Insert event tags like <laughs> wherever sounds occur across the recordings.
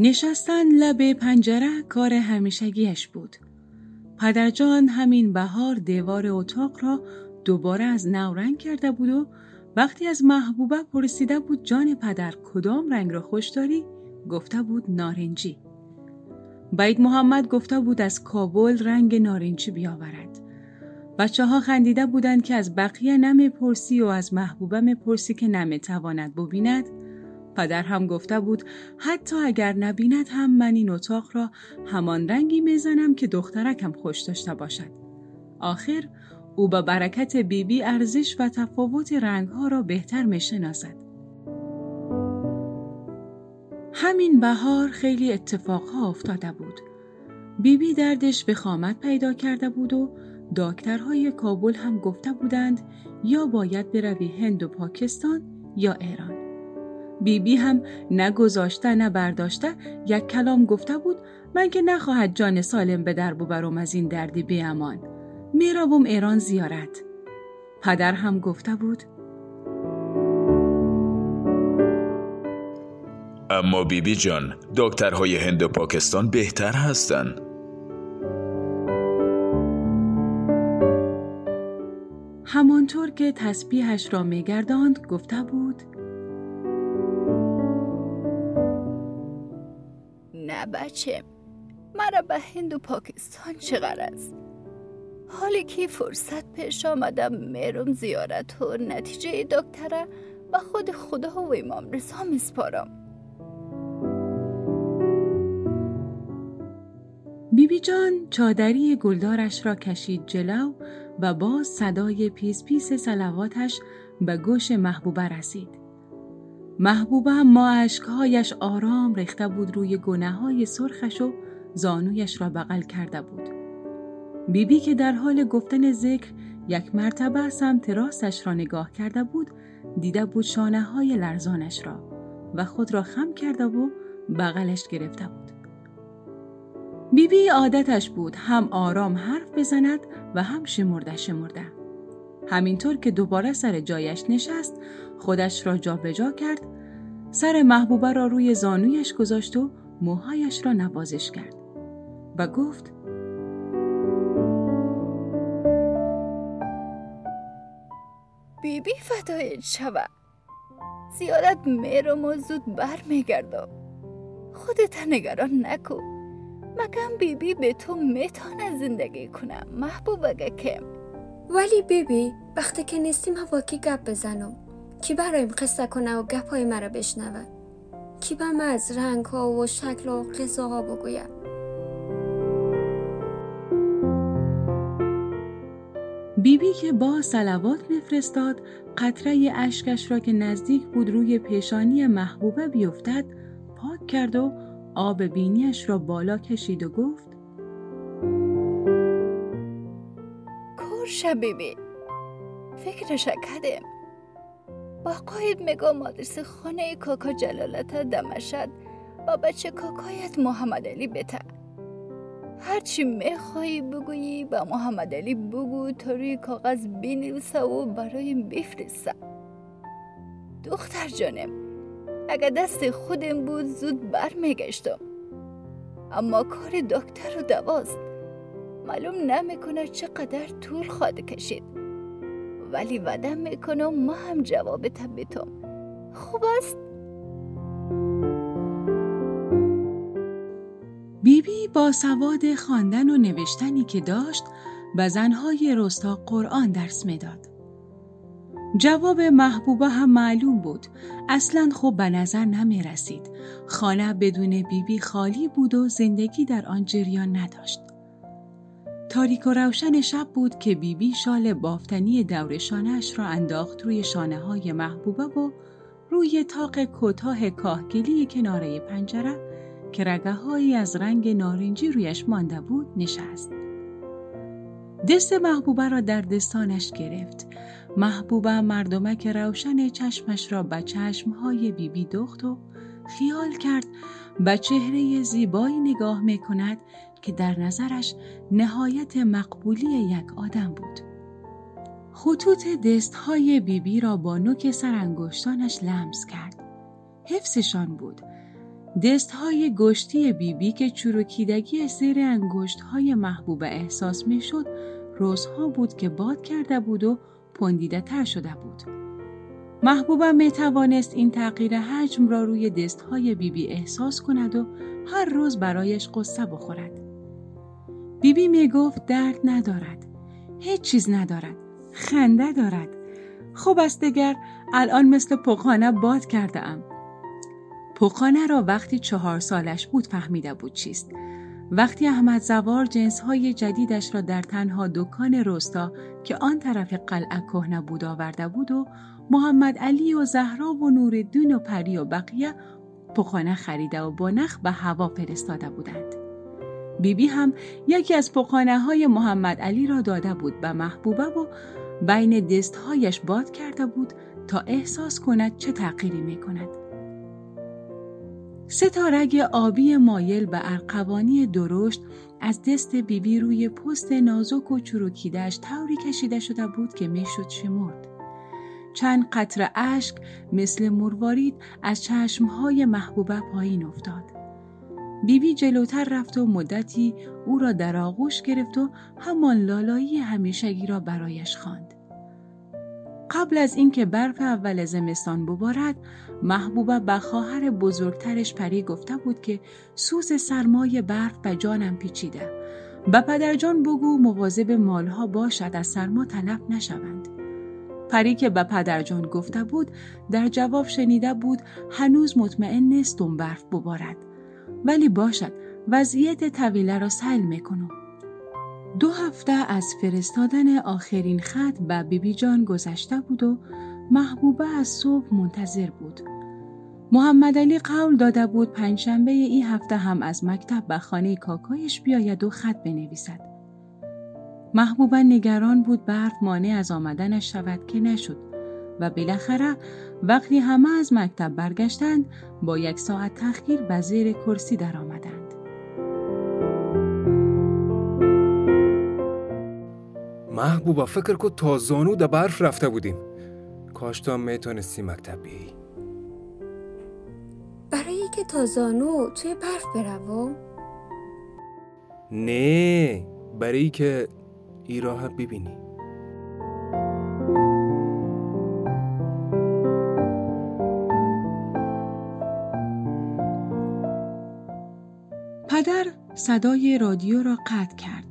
نشستن لب پنجره کار همیشگیش بود. پدرجان همین بهار دیوار اتاق را دوباره از نو رنگ کرده بود و وقتی از محبوبه پرسیده بود جان پدر کدام رنگ را خوش داری؟ گفته بود نارنجی. باید محمد گفته بود از کابل رنگ نارنجی بیاورد. بچه ها خندیده بودند که از بقیه نمی پرسی و از محبوبه می پرسی که نمی تواند ببیند. پدر هم گفته بود حتی اگر نبیند هم من این اتاق را همان رنگی می‌زنم که دخترکم خوش داشته باشد. آخر او با برکت بیبی بی ارزش و تفاوت رنگها را بهتر می شناسد. همین بهار خیلی اتفاقها افتاده بود. بیبی بی دردش به خامت پیدا کرده بود و داکترهای کابل هم گفته بودند یا باید بروی هند و پاکستان یا ایران. بیبی بی هم نگذاشته نه برداشته یک کلام گفته بود من که نخواهد جان سالم به در ببرم از این دردی بیامان. می‌روم ایران زیارت. پدر هم گفته بود اما بیبی بی جان دکترهای هند و پاکستان بهتر هستند. همانطور که تسبیحش را میگرداند گفته بود نه بچه مرا به هند و پاکستان چقدر است حالی که فرصت پیش آمدم میرم زیارت و نتیجه دکتره و خود خدا و امام رضا میسپارم بیبی جان چادری گلدارش را کشید جلو و باز صدای پیس پیس صلواتش به گوش محبوبه رسید. محبوبه اما اشکهایش آرام ریخته بود روی گونه های سرخش و زانویش را بغل کرده بود. بی بی که در حال گفتن ذکر یک مرتبه سمت راستش را نگاه کرده بود دیده بود شانه های لرزانش را و خود را خم کرده و بغلش گرفته بود. بیبی بی عادتش بود هم آرام حرف بزند و هم شمرده شمرده. همینطور که دوباره سر جایش نشست خودش را جابجا جا کرد سر محبوبه را روی زانویش گذاشت و موهایش را نوازش کرد و گفت بیبی بی فدایت شوه زیادت میرم و زود بر میگردم خودت نگران نکن مگم بیبی به تو می‌تونه زندگی کنم محبوب کم ولی بیبی وقتی که نیستیم هوا کی گپ بزنم؟ کی برایم قصه کنه و گپ های مرا بشنوه؟ کی به از رنگ ها و شکل و ها بگوید؟ بیبی بی که با سلوات میفرستاد قطره اشکش را که نزدیک بود روی پیشانی محبوبه بیفتد پاک کرد و آب بینیش را بالا کشید و گفت کور بیبی. فکرش کردم با قاید میگو مادرس خانه کاکا جلالت دمشد. با بچه کاکایت محمد علی بته هرچی میخوایی بگویی با محمد علی بگو تا روی کاغذ بینویسه و برایم بفرسته. دختر جانم اگر دست خودم بود زود بر میگشتم اما کار دکتر و دواست. معلوم نمی‌کنه چقدر طول خواهد کشید. ولی وعده می‌کنم ما هم جواب تبیتم خوب است؟ بیبی بی با سواد خواندن و نوشتنی که داشت به زنهای رستا قرآن درس می‌داد. جواب محبوبه هم معلوم بود. اصلا خوب به نظر نمی رسید. خانه بدون بیبی بی خالی بود و زندگی در آن جریان نداشت. تاریک و روشن شب بود که بیبی بی شال بافتنی دور شانهش را انداخت روی شانه های محبوبه و روی تاق کوتاه کاهگلی کناره پنجره که رگه هایی از رنگ نارنجی رویش مانده بود نشست. دست محبوبه را در دستانش گرفت. محبوبه مردمک روشن چشمش را به چشمهای بیبی دخت و خیال کرد به چهره زیبایی نگاه می کند که در نظرش نهایت مقبولی یک آدم بود. خطوط دستهای بیبی را با نوک سرانگشتانش لمس کرد. حفظشان بود. دست های گشتی بیبی بی که چروکیدگی زیر انگشت های محبوب احساس می شد روزها بود که باد کرده بود و پندیده تر شده بود. محبوبه می توانست این تغییر حجم را روی دست های بیبی بی احساس کند و هر روز برایش قصه بخورد. بیبی می گفت درد ندارد. هیچ چیز ندارد. خنده دارد. خوب است دگر الان مثل پخانه باد کرده ام. پوخانه را وقتی چهار سالش بود فهمیده بود چیست. وقتی احمد زوار جنس های جدیدش را در تنها دکان روستا که آن طرف قلعه کهنه بود آورده بود و محمد علی و زهرا و نوردین و پری و بقیه پخانه خریده و با نخ به هوا فرستاده بودند. بیبی بی هم یکی از پخانه های محمد علی را داده بود به محبوبه و بین دستهایش باد کرده بود تا احساس کند چه تغییری می کند. سه تا رگ آبی مایل به ارقوانی درشت از دست بیبی بی روی پست نازک و چروکیدهش طوری کشیده شده بود که می‌شد شمرد. چند قطر اشک مثل مروارید از چشمهای محبوبه پایین افتاد. بیبی بی جلوتر رفت و مدتی او را در آغوش گرفت و همان لالایی همیشگی را برایش خواند. قبل از اینکه برف اول زمستان ببارد محبوبه به خواهر بزرگترش پری گفته بود که سوز سرمای برف به جانم پیچیده. و پدرجان بگو مواظب مالها باشد از سرما تلف نشوند. پری که به پدرجان گفته بود در جواب شنیده بود هنوز مطمئن نیستم برف ببارد. ولی باشد وضعیت طویله را سهل می‌کنم دو هفته از فرستادن آخرین خط به بیبی جان گذشته بود و محبوبه از صبح منتظر بود. محمد علی قول داده بود پنجشنبه این هفته هم از مکتب به خانه کاکایش بیاید و خط بنویسد. محبوبه نگران بود برف مانع از آمدنش شود که نشد و بالاخره وقتی همه از مکتب برگشتند با یک ساعت تأخیر به زیر کرسی درآمدند. محبوبا فکر کو تا زانو در برف رفته بودیم. کاش تو هم می‌تونستی مکتب بیایی. برای که تا زانو توی برف بروم؟ نه برای که ای راه ببینی. صدای رادیو را قطع کرد.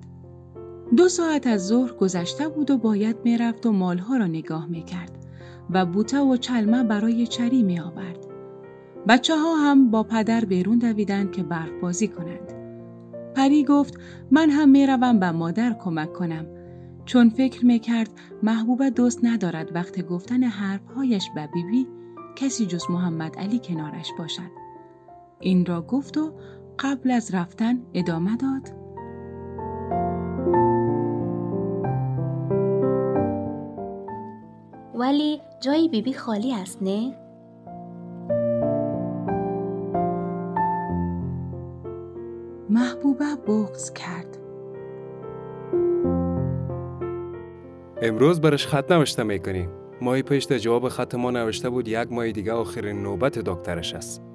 دو ساعت از ظهر گذشته بود و باید می‌رفت و مالها را نگاه می‌کرد و بوته و چلمه برای چری می آورد. بچه ها هم با پدر بیرون دویدند که برف بازی کنند. پری گفت من هم می‌روم به مادر کمک کنم چون فکر می‌کرد محبوبه دوست ندارد وقت گفتن حرفهایش به بیبی کسی جز محمد علی کنارش باشد. این را گفت و قبل از رفتن ادامه داد. ولی جای بیبی خالی است نه؟ محبوبه بغز کرد. امروز برش خط نوشته می‌کنیم. ماهی پیش جواب خط ما نوشته بود یک ماه دیگه آخرین نوبت دکترش است.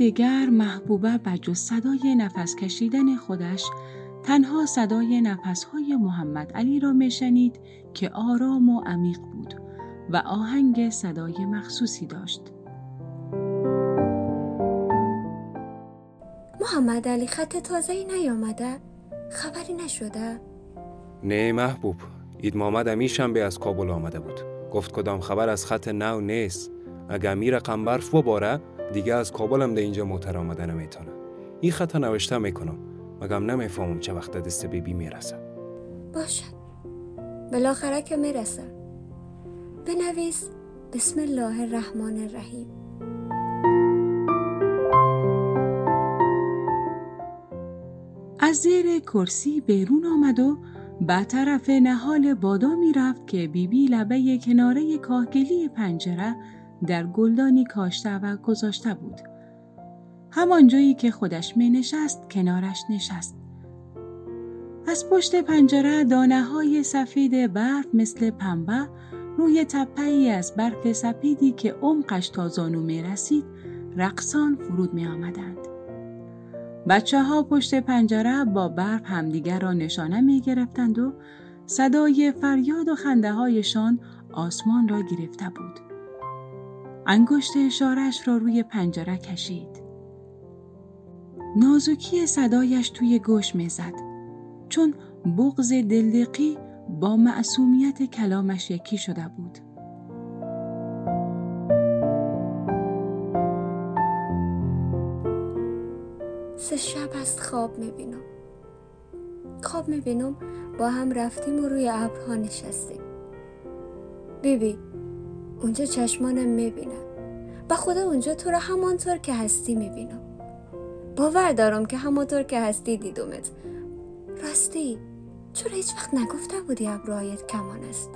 دیگر محبوبه به صدای نفس کشیدن خودش تنها صدای نفسهای محمد علی را میشنید که آرام و عمیق بود و آهنگ صدای مخصوصی داشت. محمد علی خط تازه نیامده؟ خبری نشده؟ نه محبوب اید محمد امیشم به از کابل آمده بود گفت کدام خبر از خط نو نیست اگر میره قنبرف بباره دیگه از کابل هم ده اینجا موتر آمده نمی‌تونه این خط نوشته می‌کنم مگم نمی‌فهمم چه وقت دست بیبی می‌رسه. باشد. بالاخره که می‌رسه. بنویس بسم الله الرحمن الرحیم. از زیر کرسی بیرون آمد و به طرف نهال بادامی رفت که بیبی لبه کناره کاهگلی پنجره در گلدانی کاشته و گذاشته بود. همان جایی که خودش می نشست کنارش نشست. از پشت پنجره دانه های سفید برف مثل پنبه روی تپه ای از برف سپیدی که عمقش تا زانو می رسید رقصان فرود می آمدند. بچه ها پشت پنجره با برف همدیگر را نشانه می گرفتند و صدای فریاد و خنده هایشان آسمان را گرفته بود. انگشت اشارش را روی پنجره کشید. نازکی صدایش توی گوش می‌زد چون بغز دلدقی با معصومیت کلامش یکی شده بود. سه شب است خواب می‌بینم. خواب می‌بینم با هم رفتیم و روی ابرها نشستیم. بیبی اونجا چشمانم می‌بینم و خدا اونجا تو را همانطور که هستی می‌بینم. باور دارم که همانطور که هستی دیدمت. راستی چرا هیچ وقت نگفته بودی ابروهایت کمان است؟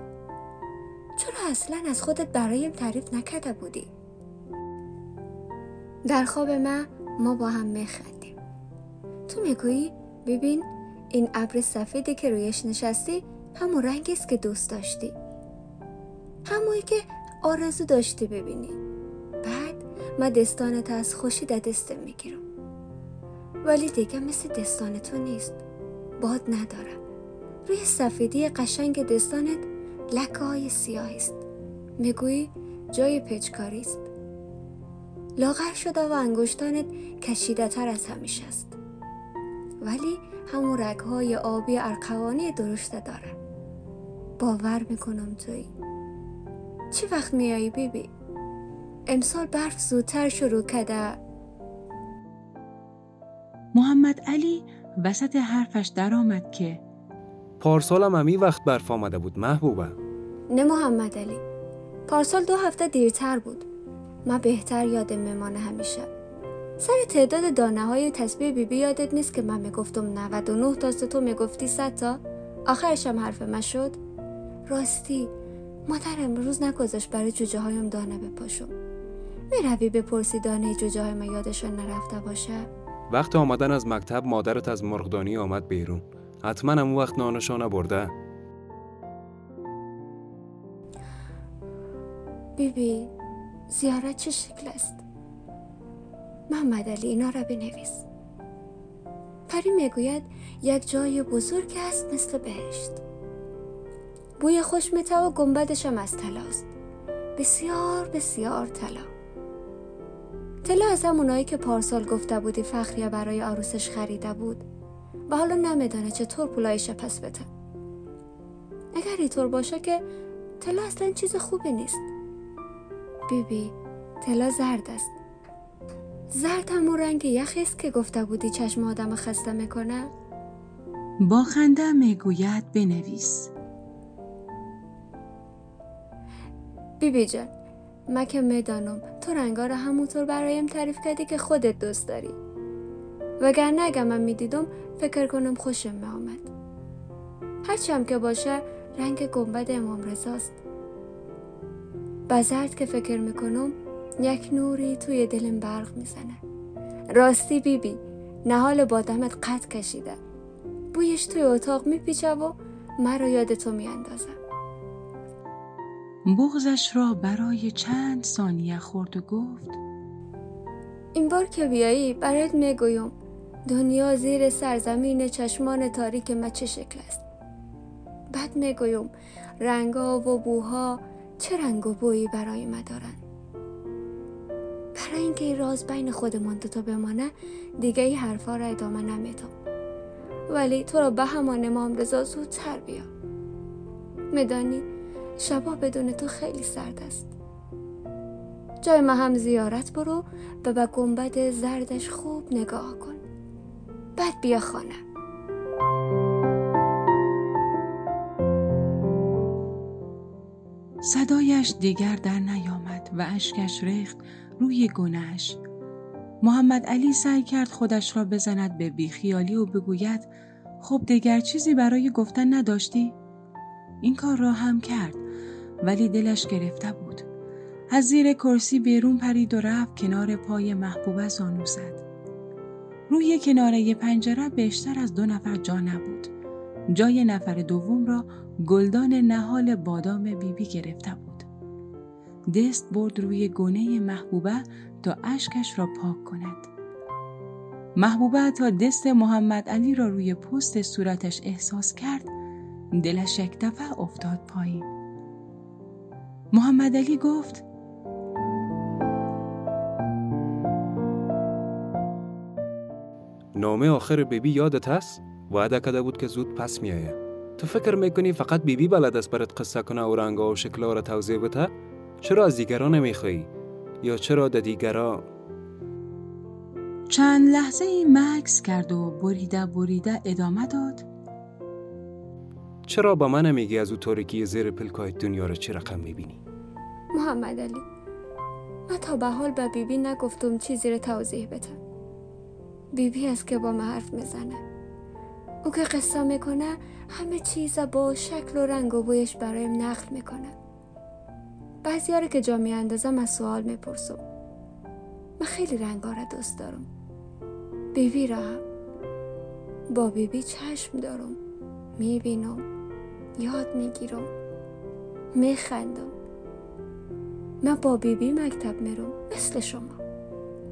چرا اصلا از خودت برایم تعریف نکرده بودی؟ در خواب ما ما با هم میخندیم تو می‌گویی ببین این ابر سفیدی که رویش نشستی همون رنگی است که دوست داشتی همونی که آرزو داشتی ببینی. بعد من دستانت از خوشی در دستم می‌گیرم. ولی دیگه مثل دستان تو نیست. باد ندارم. روی سفیدی قشنگ دستانت لکه های سیاه است. می‌گویی جای پچکاری است. لاغر شده و انگشتانت کشیده تر از همیشه است. ولی همون رگهای آبی ارقوانی درشته داره. باور می‌کنم توی چی وقت میایی بیبی؟ امسال برف زودتر شروع کده. محمد علی وسط حرفش درآمد که پارسالم هم این وقت برف آمده بود محبوبه. نه محمد علی پارسال دو هفته دیرتر بود. من بهتر یادم میمانه همیشه. سر تعداد دانه های تسبیح بیبی یادت نیست که من می‌گفتم 99 تاست تو می‌گفتی 100 تا؟ آخرش هم حرف من شد؟ راستی مادر امروز نگذاشت برای جوجه هایم دانه بپاشم می‌روی بپرسی دانه جوجه های من یادشان نرفته باشه؟ وقت آمدن از مکتب مادرت از مرغدانی آمد بیرون. حتما هم وقت نانشانه برده بیبی زیارت چه شکل است؟ محمد علی اینا را بنویس. پری می‌گوید یک جای بزرگ است مثل بهشت. بوی خوش میته و گنبدش هم از طلاست. بسیار بسیار طلا. طلا از همونایی که پارسال گفته بودی فخریه برای عروسش خریده بود. و حالا نمیدانه چطور پولایش پس بده. اگر اینطور باشه که طلا اصلا چیز خوبی نیست. بیبی طلا زرد است. زرد همون رنگ یخی است که گفته بودی چشم آدم خسته می‌کنه. با خنده می‌گوید بنویس. بیبی جان. من که می‌دانم تو رنگا رو همونطور برایم تعریف کردی که خودت دوست داری. وگرنه اگه من می‌دیدم فکر کنم خوشم میآمد. هرچی هم که باشه رنگ گنبد امام رضاست. با زرد که فکر می‌کنم یک نوری توی دلم برق می‌زنه. راستی بیبی نهال بادمت قد کشیده. بویش توی اتاق میپیچه و مرا یاد تو میاندازه بغزش را برای چند ثانیه خورد و گفت این بار که بیایی برات می‌گویم. دنیا زیر سرزمین چشمان تاریک ما چه شکل است؟ بعد می‌گویم رنگا و بوها چه رنگ و بویی برای ما دارن؟ برای اینکه این راز بین خودمان دوتا بمانه دیگه این حرفا را ادامه نمیدم. ولی تو را به همان امام رضا زودتر بیا میدانی؟ شبا بدون تو خیلی سرد است. جای ما هم زیارت برو و به گنبد زردش خوب نگاه کن. بعد بیا خانه. صدایش دیگر در نیامد و اشکش ریخت روی گنهش محمد علی سعی کرد خودش را بزند به بیخیالی و بگوید خب دیگر چیزی برای گفتن نداشتی؟ این کار را هم کرد. ولی دلش گرفته بود. از زیر کرسی بیرون پرید و رفت کنار پای محبوبه زانو زد. روی کناره پنجره بیشتر از دو نفر جا نبود جای نفر دوم را گلدان نهال بادام بیبی گرفته بود. دست برد روی گونه محبوبه تا اشکش را پاک کند. محبوبه تا دست محمد علی را روی پست صورتش احساس کرد دلش یک دفعه افتاد پایین. محمد علی گفت نامه آخر بیبی یادت هست؟ وعده کده بود که زود پس میایه تو فکر می‌کنی فقط بیبی بلد است برات قصه کنه و رنگا و شکلها را توضیح بده؟ چرا از دیگران نمیخوایی؟ یا چرا د دیگران چند لحظه ای مکس کرد و بریده بریده ادامه داد چرا با من میگی از او تاریکی زیر پلکای دنیا رو چه رقم می‌بینی؟ محمد علی. من تا به حال به بیبی نگفتم چیزی رو توضیح بده بیبی است که با من حرف می‌زنه. او که قصه می‌کنه همه چیز با شکل و رنگ و بویش برایم نقل می‌کنه. بعضی که جا میاندازم از سوال می‌پرسم. من خیلی رنگا را دوست دارم. بیبی را هم. با بیبی چشم دارم. می‌بینم. یاد می‌گیرم. میخندم. من با بیبی مکتب میرم مثل شما.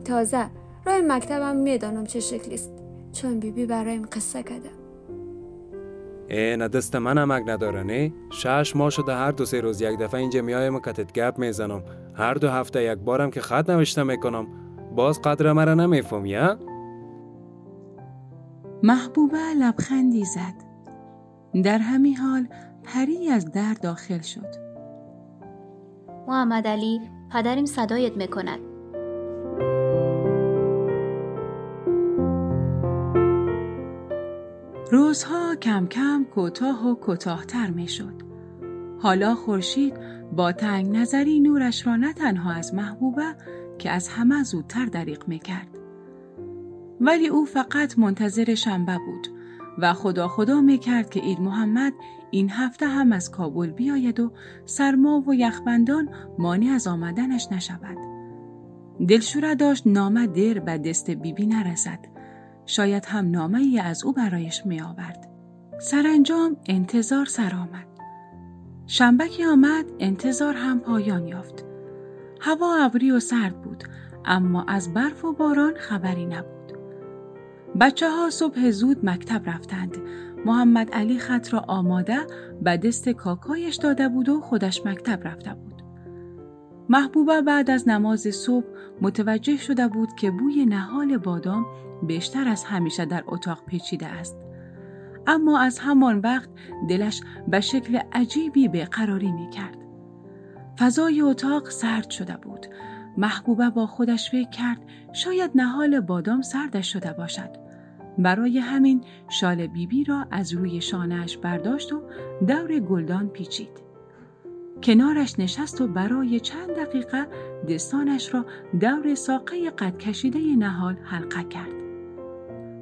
تازه راه مکتبم می‌دانم چه شکلیست چون بیبی برایم قصه کده. ای نه دست من امک نداره نه؟ شش ماه شده هر دو سه روز یک دفعه اینجا میایم و کتت گپ می‌زنم. هر دو هفته یک بارم که خط نوشته می‌کنم. باز قدر مرا نمیفهم یا محبوبه لبخندی زد. در همین حال پری از در داخل شد. محمد علی پدریم صدایت می‌کند روزها کم کم کوتاه و کوتاهتر می‌شد. حالا خورشید با تنگ نظری نورش را نه تنها از محبوبه که از همه زودتر دریق می‌کرد. ولی او فقط منتظر شنبه بود و خدا خدا می‌کرد که اید محمد این هفته هم از کابل بیاید و سرما و یخبندان مانع از آمدنش نشود. دلشوره داشت نامه دیر به دست بیبی نرسد. شاید هم نامه ای از او برایش می آورد. سرانجام انتظار سر آمد. شنبه که آمد انتظار هم پایان یافت. هوا ابری و سرد بود اما از برف و باران خبری نبود. بچه ها صبح زود مکتب رفتند. محمد علی خط را آماده به دست کاکایش داده بود و خودش مکتب رفته بود. محبوبه بعد از نماز صبح متوجه شده بود که بوی نهال بادام بیشتر از همیشه در اتاق پیچیده است. اما از همان وقت دلش به شکل عجیبی به قراری می کرد. فضای اتاق سرد شده بود. محبوبه با خودش فکر کرد شاید نهال بادام سردش شده باشد. برای همین شال بیبی را از روی شانهش برداشت و دور گلدان پیچید. کنارش نشست و برای چند دقیقه دستانش را دور ساقه قد کشیده نهال حلقه کرد.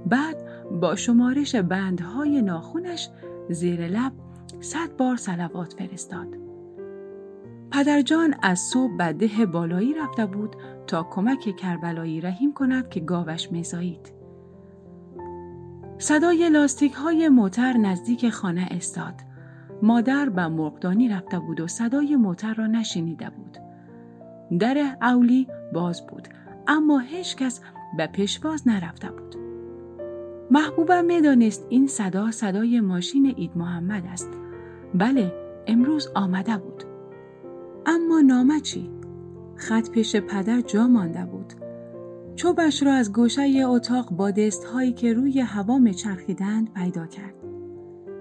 بعد با شمارش بندهای ناخونش زیر لب صد بار سلوات فرستاد. پدرجان از صبح به ده بالایی رفته بود تا کمک کربلایی رحیم کند که گاوش میزایید. صدای لاستیک های موتر نزدیک خانه استاد. مادر به مرغدانی رفته بود و صدای موتر را نشنیده بود. در اولی باز بود اما هیچ کس به پشواز نرفته بود. محبوبه می‌دانست این صدا صدای ماشین اید محمد است. بله امروز آمده بود. اما نامه چی؟ خط پیش پدر جا مانده بود. چوبش را از گوشه اتاق با دستهایی که روی هوا میچرخیدند پیدا کرد.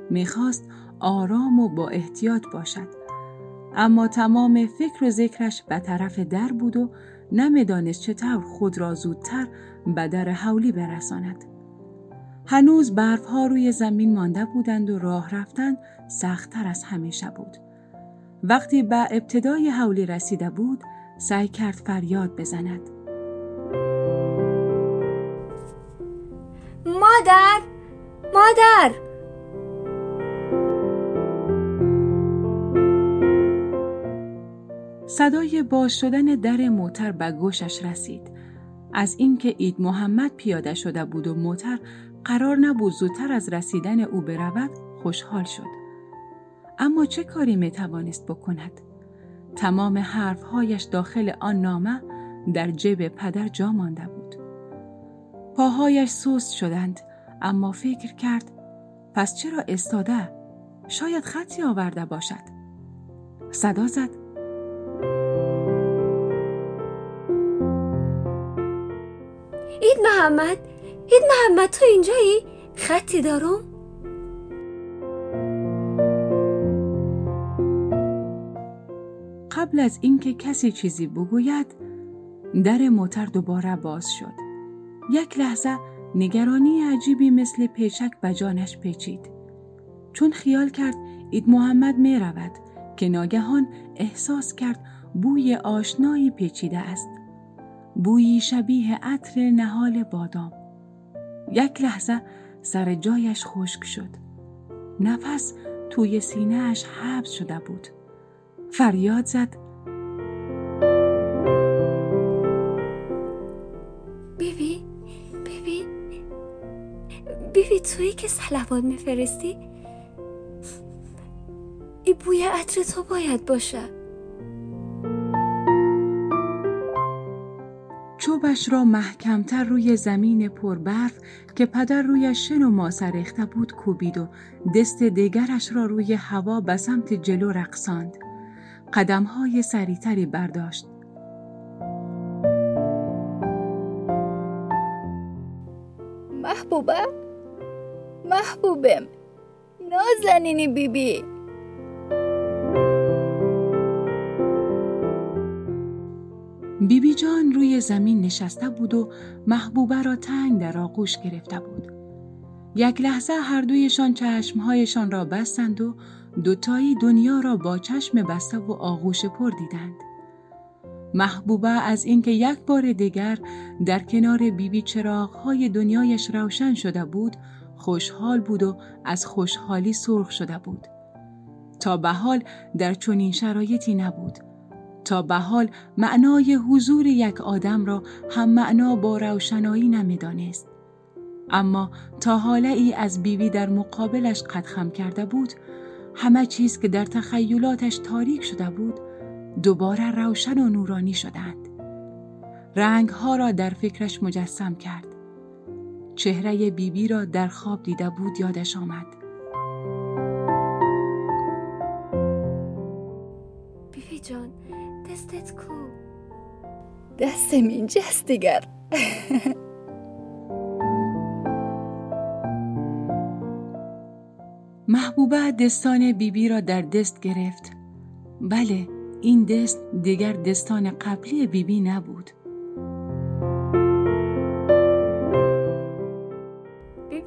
می‌خواست آرام و با احتیاط باشد. اما تمام فکر و ذکرش به طرف در بود و نمی‌دانست چطور خود را زودتر به در حولی برساند. هنوز برف ها روی زمین مانده بودند و راه رفتن سختتر از همیشه بود. وقتی به ابتدای حولی رسیده بود، سعی کرد فریاد بزند. مادر! مادر! صدای باز شدن در موتر به گوشش رسید. از اینکه اید محمد پیاده شده بود و موتر قرار نبود زودتر از رسیدن او برود خوشحال شد. اما چه کاری می توانست بکند؟ تمام حرفهایش داخل آن نامه در جیب پدر جا مانده بود. پاهایش سست شدند اما فکر کرد پس چرا استاده؟ شاید خطی آورده باشد. صدا زد. اید محمد اید محمد تو اینجایی؟ خطی دارم؟ از اینکه کسی چیزی بگوید در موتر دوباره باز شد. یک لحظه نگرانی عجیبی مثل پیچک به جانش پیچید. چون خیال کرد اید محمد می رود که ناگهان احساس کرد بوی آشنایی پیچیده است. بویی شبیه عطر نهال بادام. یک لحظه سر جایش خشک شد. نفس توی سینهاش حبس شده بود. فریاد زد تویی که سلوات میفرستی ای بوی عطر تو باید باشه چوبش را محکمتر روی زمین پربرف که پدر روی شن و ریخته بود کوبید و دست دیگرش را روی هوا به سمت جلو رقصاند. قدمهای سریعتری برداشت. محبوبه محبوبم نازنینی بیبی بیبی بی جان روی زمین نشسته بود و محبوبه را تنگ در آغوش گرفته بود. یک لحظه هر دویشان چشمهایشان را بستند و دوتایی دنیا را با چشم بسته و آغوش پر دیدند. محبوبه از اینکه یک بار دیگر در کنار بیبی های دنیایش روشن شده بود خوشحال بود و از خوشحالی سرخ شده بود. تا به حال در چنین شرایطی نبود. تا به حال معنای حضور یک آدم را هم معنا با روشنایی نمی‌دانست. اما تا حاله ای از بیوی در مقابلش قد خم کرده بود همه چیز که در تخیلاتش تاریک شده بود دوباره روشن و نورانی شدند. رنگ ها را در فکرش مجسم کرد. چهره بیبی را در خواب دیده بود یادش آمد. بیبی جان دستت کو؟ دستم اینجاست دیگر. <laughs> محبوبه دستان بیبی را در دست گرفت. بله، این دست دیگر دستان قبلی بیبی نبود.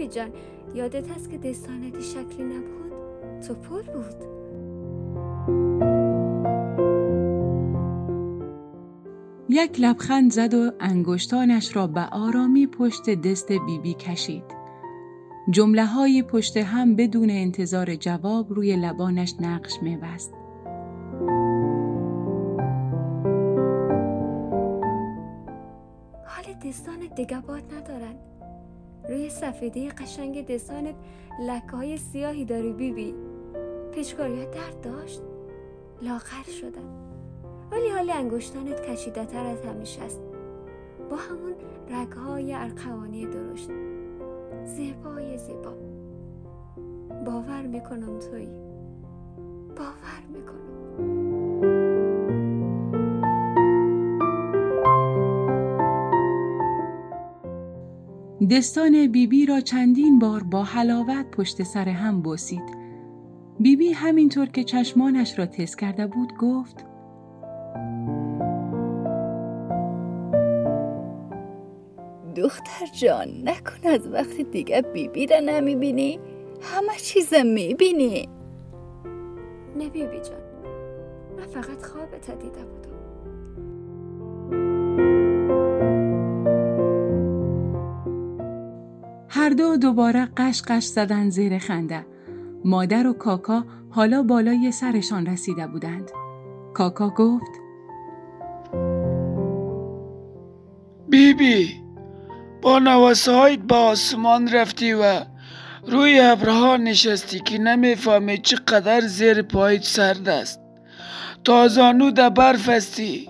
بیبی جان، یادت هست که دستانت شکلی نبود؟ تو پول بود. یک لبخند زد و انگشتانش را به آرامی پشت دست بیبی کشید. جمله های پشت هم بدون انتظار جواب روی لبانش نقش بست. حال دستانت دیگه باد ندارن روی سفیده قشنگ دستانت لکه های سیاهی داری بیبی. پشکاری درد داشت. لاغر شدن ولی حال انگشتانت کشیده تر از همیشه است. با همون رگهای ارقوانی درشت. زیبای زیبا. باور می‌کنم توی باور می‌کنم. دستان بیبی بی را چندین بار با حلاوت پشت سر هم بوسید. بیبی بی همینطور که چشمانش را تست کرده بود گفت دختر جان نکن از وقتی دیگه بیبی را نمی‌بینی؟ همه چیز می‌بینی. نه بیبی جان من فقط خوابت دیده بودم. هر دو دوباره قش قش زدن زیر خنده. مادر و کاکا حالا بالای سرشان رسیده بودند. کاکا گفت بیبی با نواسه با آسمان رفتی و روی ابرها نشستی که نمی‌فهمی چقدر زیر پایت سرد است. تازانو در برف استی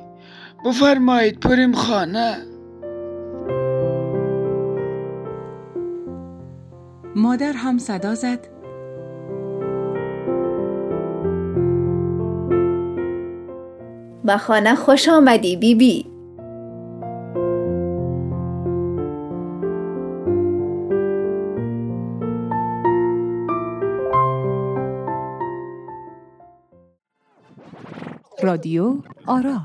بفرمایید پریم خانه. مادر هم صدا زد به خانه خوش آمدی بیبی بی. رادیو آرا